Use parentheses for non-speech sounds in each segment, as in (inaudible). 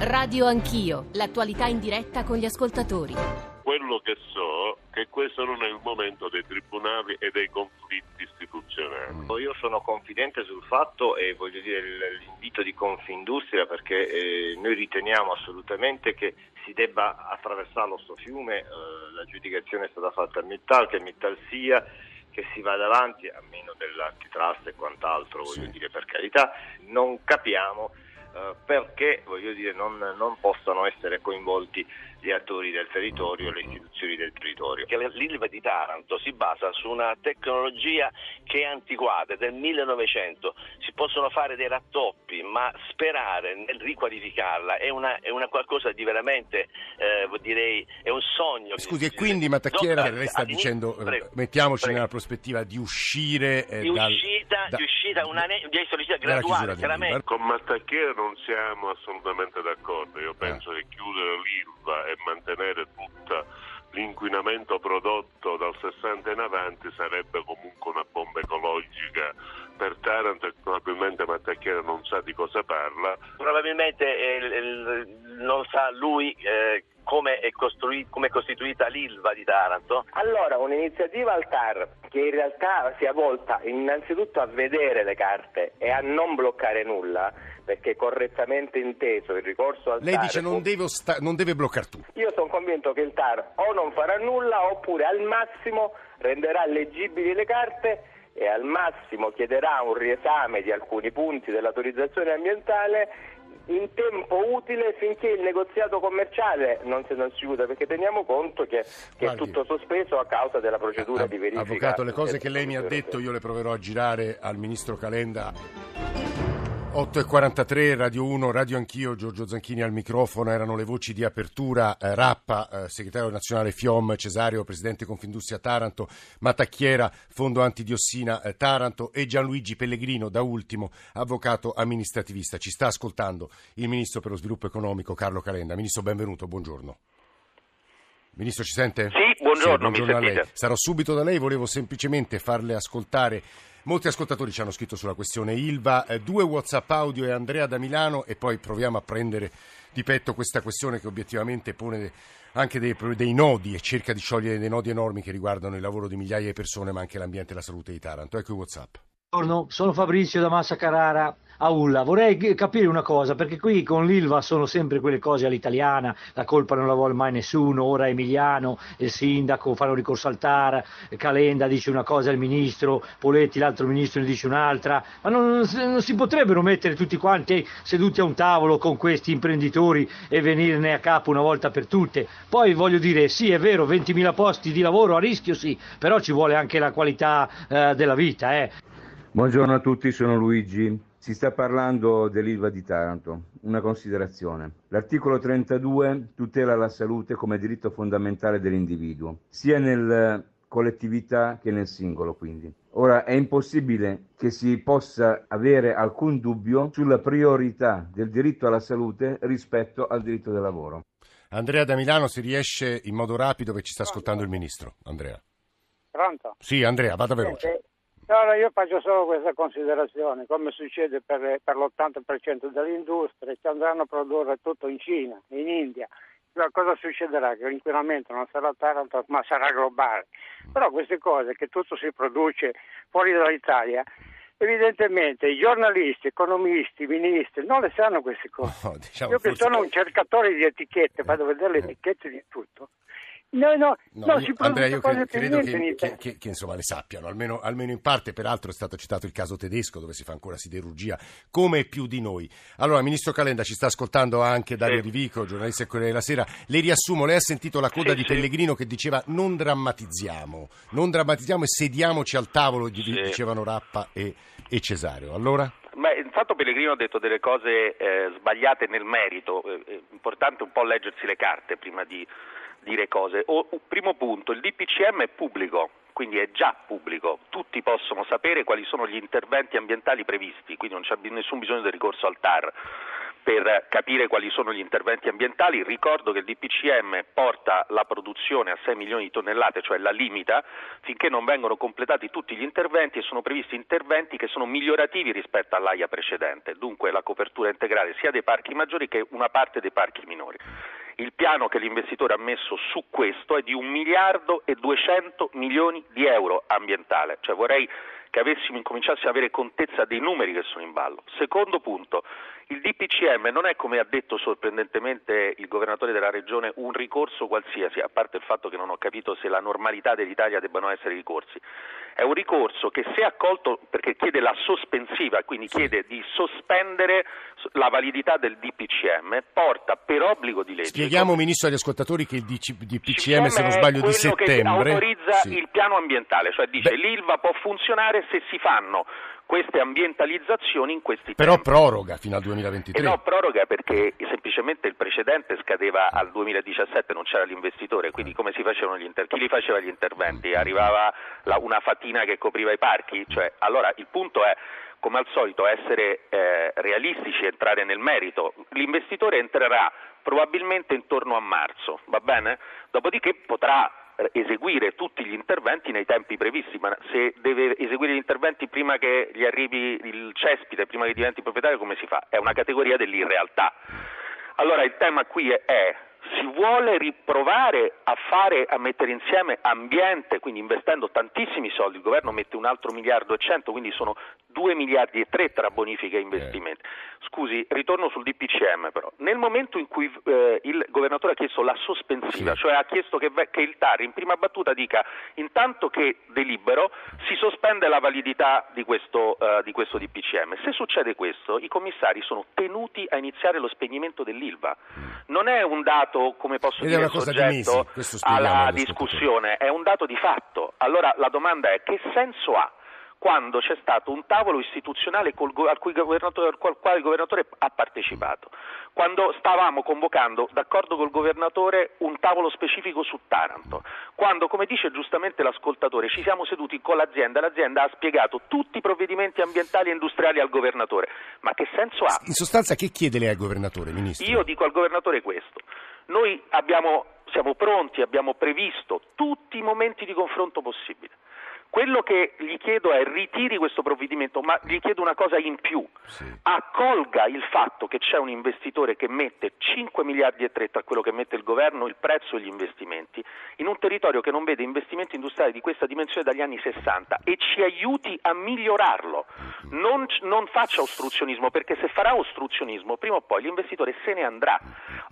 Radio Anch'io, l'attualità in diretta con gli ascoltatori. Quello che so è che questo non è il momento dei tribunali e dei conflitti istituzionali. Io sono confidente sul fatto e voglio dire l'invito di Confindustria perché eh, noi riteniamo assolutamente che si debba attraversare sto fiume, eh, l'aggiudicazione è stata fatta a Mittal, che Mittal sia che si vada avanti a meno dell'antitrust e quant'altro, voglio sì. dire per carità, non capiamo perché voglio dire, non, non, possano essere coinvolti gli attori del territorio, le istituzioni del territorio. L'ILVA di Taranto si basa su una tecnologia che è antiquata, del 1900, si possono fare dei rattoppi, ma sperare nel riqualificarla è una, è una qualcosa di veramente, eh, direi, è un sogno. Scusi, e quindi Matacchiera, lei sta dicendo, eh, prego, mettiamoci prego. nella prospettiva di uscire eh, di dal, uscita, da, di uscita, una, di uscita graduale, chiaramente. Con Matacchiera non siamo assolutamente d'accordo, io penso che chiudere l'ILVA e mantenere tutto l'inquinamento prodotto dal 60 in avanti sarebbe comunque una bomba ecologica per Taranto e probabilmente Mattacchiera non sa di cosa parla. Probabilmente eh, non sa lui eh, come è, come è, costituita l'ILVA di Taranto? Allora, un'iniziativa al TAR che in realtà sia volta innanzitutto a vedere le carte e a non bloccare nulla, perché correttamente inteso il ricorso al Lei TAR... Lei dice non deve, sta- non deve bloccare tutto. Io sono convinto che il TAR o non farà nulla oppure al massimo renderà leggibili le carte e al massimo chiederà un riesame di alcuni punti dell'autorizzazione ambientale in tempo utile finché il negoziato commerciale non se non si chiuda, perché teniamo conto che, che è tutto sospeso a causa della procedura av- di verifica. Avvocato, le cose che lei mi ha detto io le proverò a girare al Ministro Calenda 8.43, Radio 1, Radio Anch'io, Giorgio Zanchini al microfono, erano le voci di apertura, eh, Rappa, eh, segretario nazionale FIOM, Cesario, presidente Confindustria Taranto, Matacchiera, Fondo Antidiossina eh, Taranto e Gianluigi Pellegrino, da ultimo, avvocato amministrativista. Ci sta ascoltando il Ministro per lo Sviluppo Economico, Carlo Calenda. Ministro, benvenuto, buongiorno. Ministro, ci sente? Sì, buongiorno, sì, buongiorno a lei. Sarò subito da lei, volevo semplicemente farle ascoltare Molti ascoltatori ci hanno scritto sulla questione Ilva, eh, due WhatsApp audio e Andrea da Milano e poi proviamo a prendere di petto questa questione che obiettivamente pone anche dei, dei, nodi e cerca di sciogliere dei nodi enormi che riguardano il lavoro di migliaia di persone ma anche l'ambiente e la salute di Taranto. Ecco i WhatsApp. Buongiorno, sono Fabrizio da Massa Carrara a Ulla. Vorrei capire una cosa, perché qui con l'Ilva sono sempre quelle cose all'italiana, la colpa non la vuole mai nessuno, ora Emiliano, il sindaco, fanno ricorso al TAR, Calenda dice una cosa al ministro, Poletti l'altro ministro ne dice un'altra, ma non, non si potrebbero mettere tutti quanti seduti a un tavolo con questi imprenditori e venirne a capo una volta per tutte. Poi voglio dire, sì è vero, 20.000 posti di lavoro a rischio sì, però ci vuole anche la qualità eh, della vita. Eh. Buongiorno a tutti, sono Luigi. Si sta parlando dell'Ilva di Taranto. Una considerazione. L'articolo 32 tutela la salute come diritto fondamentale dell'individuo, sia nella collettività che nel singolo quindi. Ora è impossibile che si possa avere alcun dubbio sulla priorità del diritto alla salute rispetto al diritto del lavoro. Andrea da Milano, si riesce in modo rapido che ci sta ascoltando il Ministro. Andrea. Pronto? Sì, Andrea, vada veloce. Allora io faccio solo questa considerazione, come succede per, per l'80% delle industrie, che andranno a produrre tutto in Cina, in India. Cosa succederà? Che l'inquinamento non sarà Taranto, ma sarà globale. Però queste cose, che tutto si produce fuori dall'Italia, evidentemente i giornalisti, economisti, ministri non le sanno queste cose. No, diciamo Io che forse... sono un cercatore di etichette, vado a vedere le etichette di tutto. No, no, no, no io, Andrea, io credo, credo che, che, che, che, insomma, le sappiano, almeno, almeno, in parte, peraltro è stato citato il caso tedesco dove si fa ancora siderurgia, come più di noi. Allora, Ministro Calenda, ci sta ascoltando anche Dario sì. Di Vico, giornalista del Corriere della Sera. Le riassumo, lei ha sentito la coda sì, di sì. Pellegrino che diceva non drammatizziamo, non drammatizziamo e sediamoci al tavolo, dicevano Rappa e, e Cesario. Allora? Beh, intanto Pellegrino ha detto delle cose eh, sbagliate nel merito, è eh, importante un po' leggersi le carte prima di dire cose. O, primo punto, il DPCM è pubblico, quindi è già pubblico, tutti possono sapere quali sono gli interventi ambientali previsti, quindi non c'è nessun bisogno del ricorso al TAR per capire quali sono gli interventi ambientali. Ricordo che il DPCM porta la produzione a 6 milioni di tonnellate, cioè la limita, finché non vengono completati tutti gli interventi e sono previsti interventi che sono migliorativi rispetto all'AIA precedente, dunque la copertura integrale sia dei parchi maggiori che una parte dei parchi minori. Il piano che l'investitore ha messo su questo è di un miliardo e 200 milioni di euro ambientale, cioè vorrei che avessimo incominciato a avere contezza dei numeri che sono in ballo. Secondo punto, il DPCM non è, come ha detto sorprendentemente il governatore della regione, un ricorso qualsiasi, a parte il fatto che non ho capito se la normalità dell'Italia debbano essere ricorsi. È un ricorso che se accolto, perché chiede la sospensiva, quindi chiede di sospendere la validità del DPCM, porta per obbligo di legge. Spieghiamo. Ministro, agli ascoltatori che il DPCM, se non sbaglio, di settembre. Che autorizza sì. il piano ambientale, cioè dice Beh. l'ILVA può funzionare se si fanno queste ambientalizzazioni in questi Però tempi. Però proroga fino al 2023. Eh no, proroga perché semplicemente il precedente scadeva al 2017, non c'era l'investitore, quindi come si facevano gli interventi? Chi li faceva gli interventi? Arrivava la, una fatina che copriva i parchi? Cioè, allora il punto è come al solito essere eh, realistici e entrare nel merito. L'investitore entrerà probabilmente intorno a marzo, va bene? Dopodiché potrà eseguire tutti gli interventi nei tempi previsti, ma se deve eseguire gli interventi prima che gli arrivi il cespite, prima che diventi proprietario, come si fa? È una categoria dell'irrealtà. Allora il tema qui è, è si vuole riprovare a, fare, a mettere insieme ambiente, quindi investendo tantissimi soldi, il governo mette un altro miliardo e cento, quindi sono 2 miliardi e 3 tra bonifiche e investimenti. Scusi, ritorno sul DPCM però. Nel momento in cui eh, il governatore ha chiesto la sospensiva, sì. cioè ha chiesto che, che, il TAR in prima battuta dica intanto che delibero si sospende la validità di questo, uh, di questo DPCM. Se succede questo, i commissari sono tenuti a iniziare lo spegnimento dell'ILVA. Mm. Non è un dato, come posso Ed dire, soggetto alla discussione, è un dato di fatto. Allora la domanda è che senso ha quando c'è stato un tavolo istituzionale al, cui al quale il governatore ha partecipato, quando stavamo convocando, d'accordo col governatore, un tavolo specifico su Taranto, quando, come dice giustamente l'ascoltatore, ci siamo seduti con l'azienda, l'azienda ha spiegato tutti i provvedimenti ambientali e industriali al governatore, ma che senso ha? In sostanza che chiede lei al governatore, Ministro? Io dico al governatore questo, noi abbiamo, siamo pronti, abbiamo previsto tutti i momenti di confronto possibili. Quello che gli chiedo è ritiri questo provvedimento, ma gli chiedo una cosa in più. Sì. Accolga il fatto che c'è un investitore che mette 5 miliardi e 3 tra quello che mette il governo, il prezzo e gli investimenti, in un territorio che non vede investimenti industriali di questa dimensione dagli anni 60 e ci aiuti a migliorarlo. Non, non faccia ostruzionismo, perché se farà ostruzionismo, prima o poi l'investitore se ne andrà.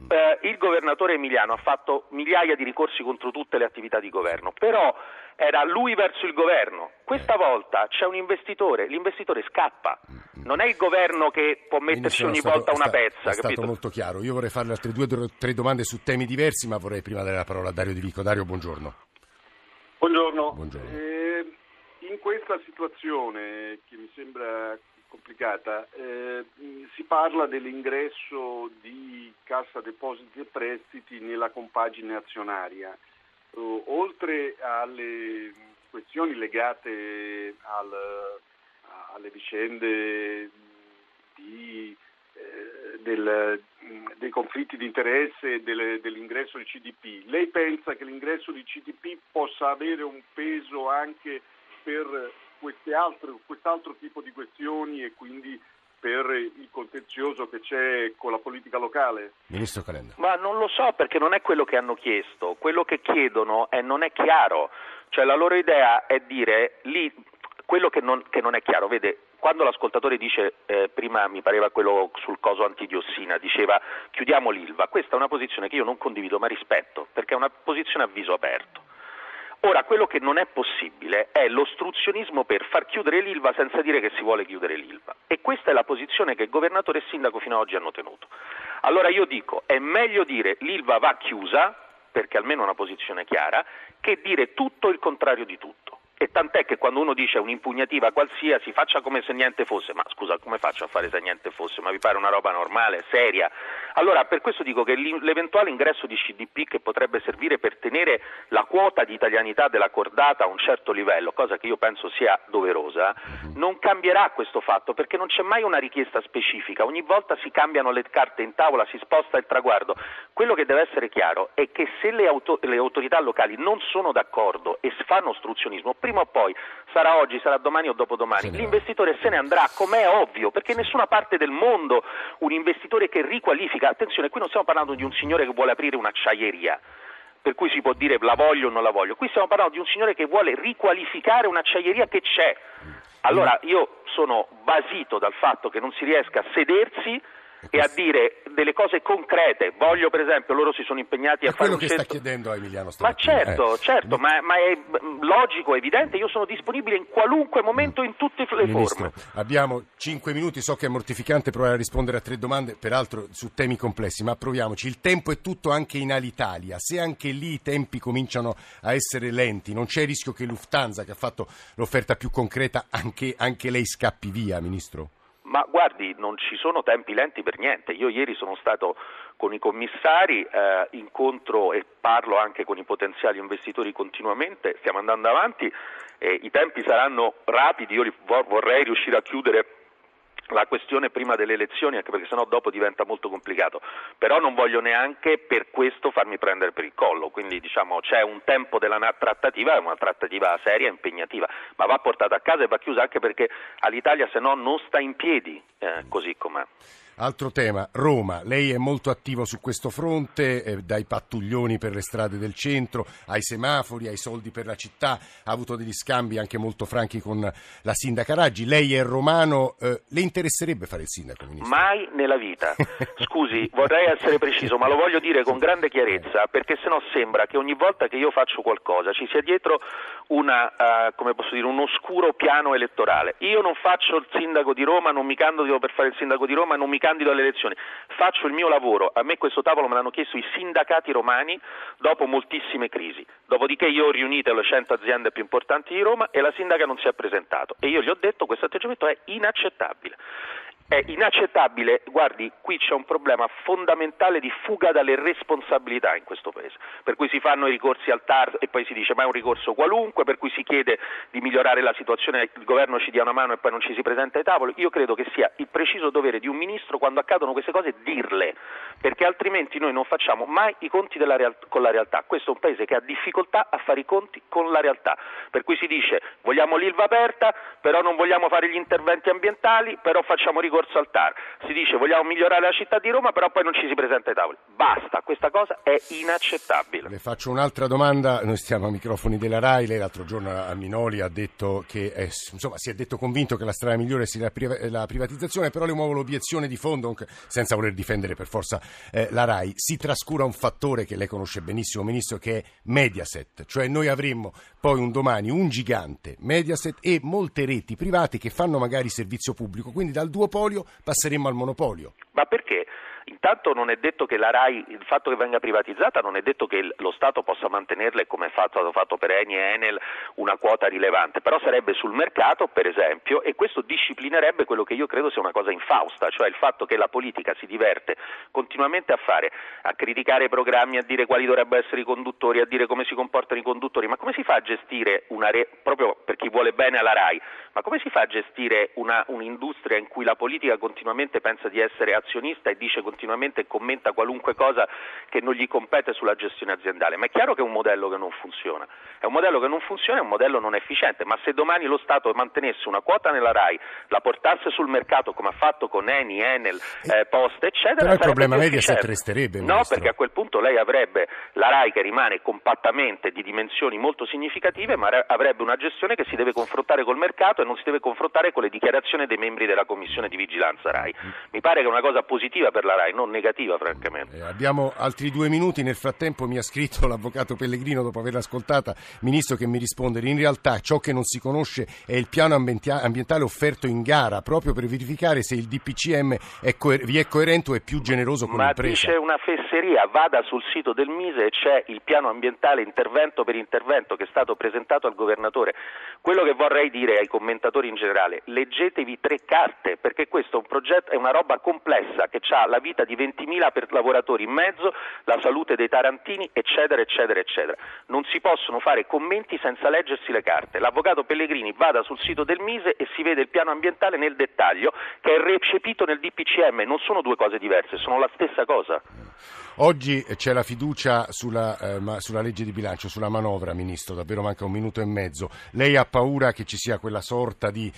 Eh, il governatore Emiliano ha fatto migliaia di ricorsi contro tutte le attività di governo, però era lui verso il governo. Questa eh. volta c'è un investitore, l'investitore scappa. Non è il governo che può metterci ogni stato, volta una pezza. È stato capito? molto chiaro. Io vorrei farle altre due o tre domande su temi diversi, ma vorrei prima dare la parola a Dario Di Vico. Dario, buongiorno. Buongiorno. buongiorno. Eh, in questa situazione che mi sembra complicata, eh, si parla dell'ingresso di Cassa Depositi e Prestiti nella compagine azionaria. Uh, oltre alle questioni legate al, alle vicende di, eh, del, dei conflitti di interesse e del, dell'ingresso di CDP, lei pensa che l'ingresso di CDP possa avere un peso anche per altre, quest'altro tipo di questioni e quindi per il contenzioso che c'è con la politica locale? Ministro Calenda. Ma non lo so perché non è quello che hanno chiesto, quello che chiedono è non è chiaro, cioè la loro idea è dire lì quello che non, che non è chiaro, vede, quando l'ascoltatore dice, eh, prima mi pareva quello sul coso antidiossina, diceva chiudiamo l'ILVA, questa è una posizione che io non condivido ma rispetto, perché è una posizione a viso aperto. Ora, quello che non è possibile è l'ostruzionismo per far chiudere l'ILVA senza dire che si vuole chiudere l'ILVA. E questa è la posizione che il governatore e il sindaco fino ad oggi hanno tenuto. Allora io dico, è meglio dire l'ILVA va chiusa, perché almeno una posizione chiara, che dire tutto il contrario di tutto. E tant'è che quando uno dice un'impugnativa qualsiasi faccia come se niente fosse, ma scusa come faccio a fare se niente fosse? Ma vi pare una roba normale, seria? Allora per questo dico che l'eventuale ingresso di CDP che potrebbe servire per tenere la quota di italianità della cordata a un certo livello, cosa che io penso sia doverosa, non cambierà questo fatto perché non c'è mai una richiesta specifica, ogni volta si cambiano le carte in tavola, si sposta il traguardo. Quello che deve essere chiaro è che se le, auto- le autorità locali non sono d'accordo e fanno ostruzionismo, prima o poi, sarà oggi, sarà domani o dopodomani, l'investitore se ne andrà, com'è ovvio, perché in nessuna parte del mondo un investitore che riqualifica, attenzione, qui non stiamo parlando di un signore che vuole aprire un'acciaieria, per cui si può dire la voglio o non la voglio, qui stiamo parlando di un signore che vuole riqualificare un'acciaieria che c'è. Allora io sono basito dal fatto che non si riesca a sedersi e a dire delle cose concrete. Voglio, per esempio, loro si sono impegnati è a fare quello un che sta chiedendo a Emiliano Ma stamattina. certo, Eh. certo, ma, ma è mm, logico, evidente, io sono disponibile in qualunque momento in tutte le Ministro, forme. abbiamo cinque minuti, so che è mortificante provare a rispondere a tre domande, peraltro su temi complessi, ma proviamoci. Il tempo è tutto anche in Alitalia. Se anche lì i tempi cominciano a essere lenti, non c'è il rischio che Lufthansa, che ha fatto l'offerta più concreta, anche, anche lei scappi via, Ministro? Ma guardi, non ci sono tempi lenti per niente. Io ieri sono stato con i commissari, eh, incontro e parlo anche con i potenziali investitori continuamente, stiamo andando avanti e i tempi saranno rapidi. Io vorrei riuscire a chiudere la questione prima delle elezioni, anche perché sennò dopo diventa molto complicato. Però non voglio neanche per questo farmi prendere per il collo. Quindi diciamo c'è un tempo della trattativa, è una trattativa seria e impegnativa, ma va portata a casa e va chiusa anche perché all'Italia se no non sta in piedi eh, così com'è. Altro tema, Roma. Lei è molto attivo su questo fronte, eh, dai pattuglioni per le strade del centro, ai semafori, ai soldi per la città. Ha avuto degli scambi anche molto franchi con la sindaca Raggi. Lei è romano, eh, le interesserebbe fare il sindaco, Ministro? Mai nella vita. Scusi, vorrei essere preciso, ma lo voglio dire con grande chiarezza, perché sennò sembra che ogni volta che io faccio qualcosa ci sia dietro una, posso dire, un oscuro piano elettorale. Io non faccio il sindaco di Roma, non mi candido per fare il sindaco di Roma, non mi candido alle elezioni. Faccio il mio lavoro. A me questo tavolo me l'hanno chiesto i sindacati romani dopo moltissime crisi. Dopodiché io ho riunito le 100 aziende più importanti di Roma e la sindaca non si è presentato. E io gli ho detto questo atteggiamento è inaccettabile. È inaccettabile, guardi, qui c'è un problema fondamentale di fuga dalle responsabilità in questo Paese, per cui si fanno i ricorsi al TAR e poi si dice ma è un ricorso qualunque, per cui si chiede di migliorare la situazione, il governo ci dia una mano e poi non ci si presenta ai tavoli. Io credo che sia il preciso dovere di un ministro quando accadono queste cose dirle, perché altrimenti noi non facciamo mai i conti real- con la realtà. Questo è un Paese che ha difficoltà a fare i conti con la realtà, per cui si dice vogliamo l'ILVA aperta, però non vogliamo fare gli interventi ambientali, però facciamo ricorso al. Si dice vogliamo migliorare la città di Roma, però poi non ci si presenta ai tavoli. Basta, questa cosa è inaccettabile. Le faccio un'altra domanda, noi stiamo a microfoni della RAI, lei l'altro giorno a Minoli ha detto che, eh, insomma, si è detto convinto che la strada migliore sia la, priva- la privatizzazione, però le muovo l'obiezione di fondo, senza voler difendere per forza eh, la RAI, si trascura un fattore che lei conosce benissimo, Ministro, che è Mediaset, cioè noi avremmo poi un domani un gigante, Mediaset e molte reti private che fanno magari servizio pubblico, quindi dal duopolio passeremmo al monopolio. Ma perché? Intanto non è detto che la RAI, il fatto che venga privatizzata, non è detto che lo Stato possa mantenerle come è fatto, fatto per Eni e Enel una quota rilevante, però sarebbe sul mercato, per esempio, e questo disciplinerebbe quello che io credo sia una cosa infausta, cioè il fatto che la politica si diverte continuamente a fare, a criticare i programmi, a dire quali dovrebbero essere i conduttori, a dire come si comportano i conduttori, ma come si fa a gestire una re- proprio per chi vuole bene alla RAI, ma come si fa a gestire una- un'industria in cui la politica continuamente pensa di essere azionista e dice continuamente e commenta qualunque cosa che non gli compete sulla gestione aziendale? Ma è chiaro che è un modello che non funziona. È un modello che non funziona, è un modello non efficiente, ma se domani lo Stato mantenesse una quota nella RAI, la portasse sul mercato come ha fatto con Eni, Enel, eh, Poste, eccetera, Però il problema Mediaset resterebbe, No, Ministro. perché a quel punto lei avrebbe la RAI che rimane compattamente di dimensioni molto significative, ma avrebbe una gestione che si deve confrontare col mercato e non si deve confrontare con le dichiarazioni dei membri della Commissione di Vigilanza RAI. Mi pare che è una cosa positiva per la RAI e non negativa francamente. Eh, abbiamo altri due minuti, nel frattempo mi ha scritto (laughs) l'avvocato Pellegrino dopo averla ascoltata, ministro che mi risponde, in realtà ciò che non si conosce è il piano ambientale offerto in gara proprio per verificare se il DPCM è coer- vi è coerente o è più generoso con Ma l'impresa. dice una fesseria, vada sul sito del Mise e c'è il piano ambientale intervento per intervento che è stato presentato al governatore. Quello che vorrei dire ai commentatori in generale, leggetevi tre carte perché questo è un progetto, è una roba complessa che ha la vita di 20.000 per lavoratori in mezzo, la salute dei tarantini, eccetera, eccetera, eccetera. Non si possono fare commenti senza leggersi le carte. L'avvocato Pellegrini vada sul sito del Mise e si vede il piano ambientale nel dettaglio che è recepito nel DPCM, non sono due cose diverse, sono la stessa cosa. Oggi c'è la fiducia sulla, eh, sulla, legge di bilancio, sulla manovra, Ministro, davvero manca un minuto e mezzo. Lei ha paura che ci sia quella sorta di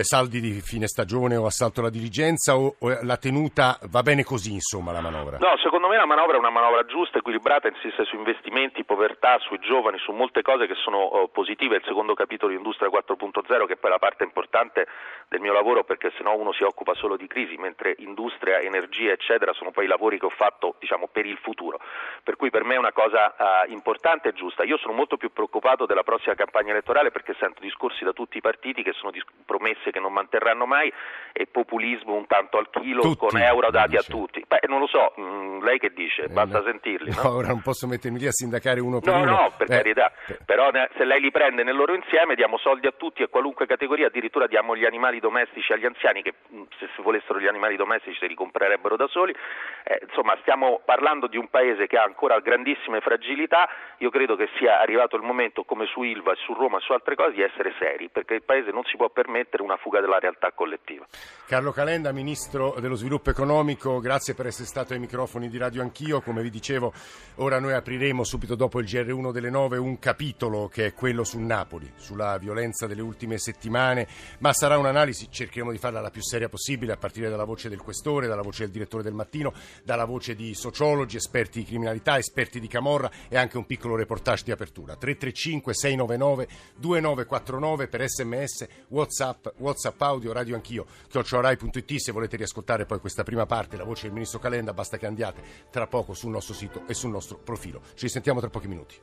saldi di fine stagione o assalto alla dirigenza o, o, la tenuta va bene così, insomma, la manovra? No, secondo me la manovra è una manovra giusta, equilibrata, insiste su investimenti, povertà, sui giovani, su molte cose che sono oh, positive. Il secondo capitolo di Industria 4.0 che è poi la parte importante del mio lavoro perché se no uno si occupa solo di crisi, mentre industria, energia, eccetera, sono poi i lavori che ho fatto, diciamo, per il futuro. Per cui per me è una cosa uh, importante e giusta. Io sono molto più preoccupato della prossima campagna elettorale perché sento discorsi da tutti i partiti che sono dis- promesse che non manterranno mai e populismo un tanto al chilo tutti, con euro dati a tutti. Beh, non lo so, mh, mm, lei che dice? Basta eh, sentirli. No, no? ora non posso mettermi lì a sindacare uno per no, uno. No, per eh, carità, però se lei li prende nel loro insieme diamo soldi a tutti, a qualunque categoria, addirittura diamo gli animali domestici agli anziani che se si volessero gli animali domestici se li comprerebbero da soli. Eh, insomma, stiamo parlando di un paese che ha ancora grandissime fragilità, io credo che sia arrivato il momento, come su Ilva, su Roma e su altre cose, di essere seri, perché il paese non si può permettere una fuga della realtà collettiva. Carlo Calenda, Ministro dello Sviluppo Economico, grazie per essere stato ai microfoni di Radio Anch'io. Come vi dicevo, ora noi apriremo subito dopo il GR1 delle 9 un capitolo che è quello su Napoli, sulla violenza delle ultime settimane, ma sarà un'analisi, cercheremo di farla la più seria possibile, a partire dalla voce del questore, dalla voce del direttore del mattino, dalla voce di sociologi, esperti di criminalità, esperti di Camorra e anche un piccolo reportage di apertura. 335 699 2949 per sms, whatsapp, whatsapp audio, radio anch'io, chiocciorai.it se volete riascoltare poi questa prima parte, la voce del ministro Calenda, basta che andiate tra poco sul nostro sito e sul nostro profilo. Ci risentiamo tra pochi minuti.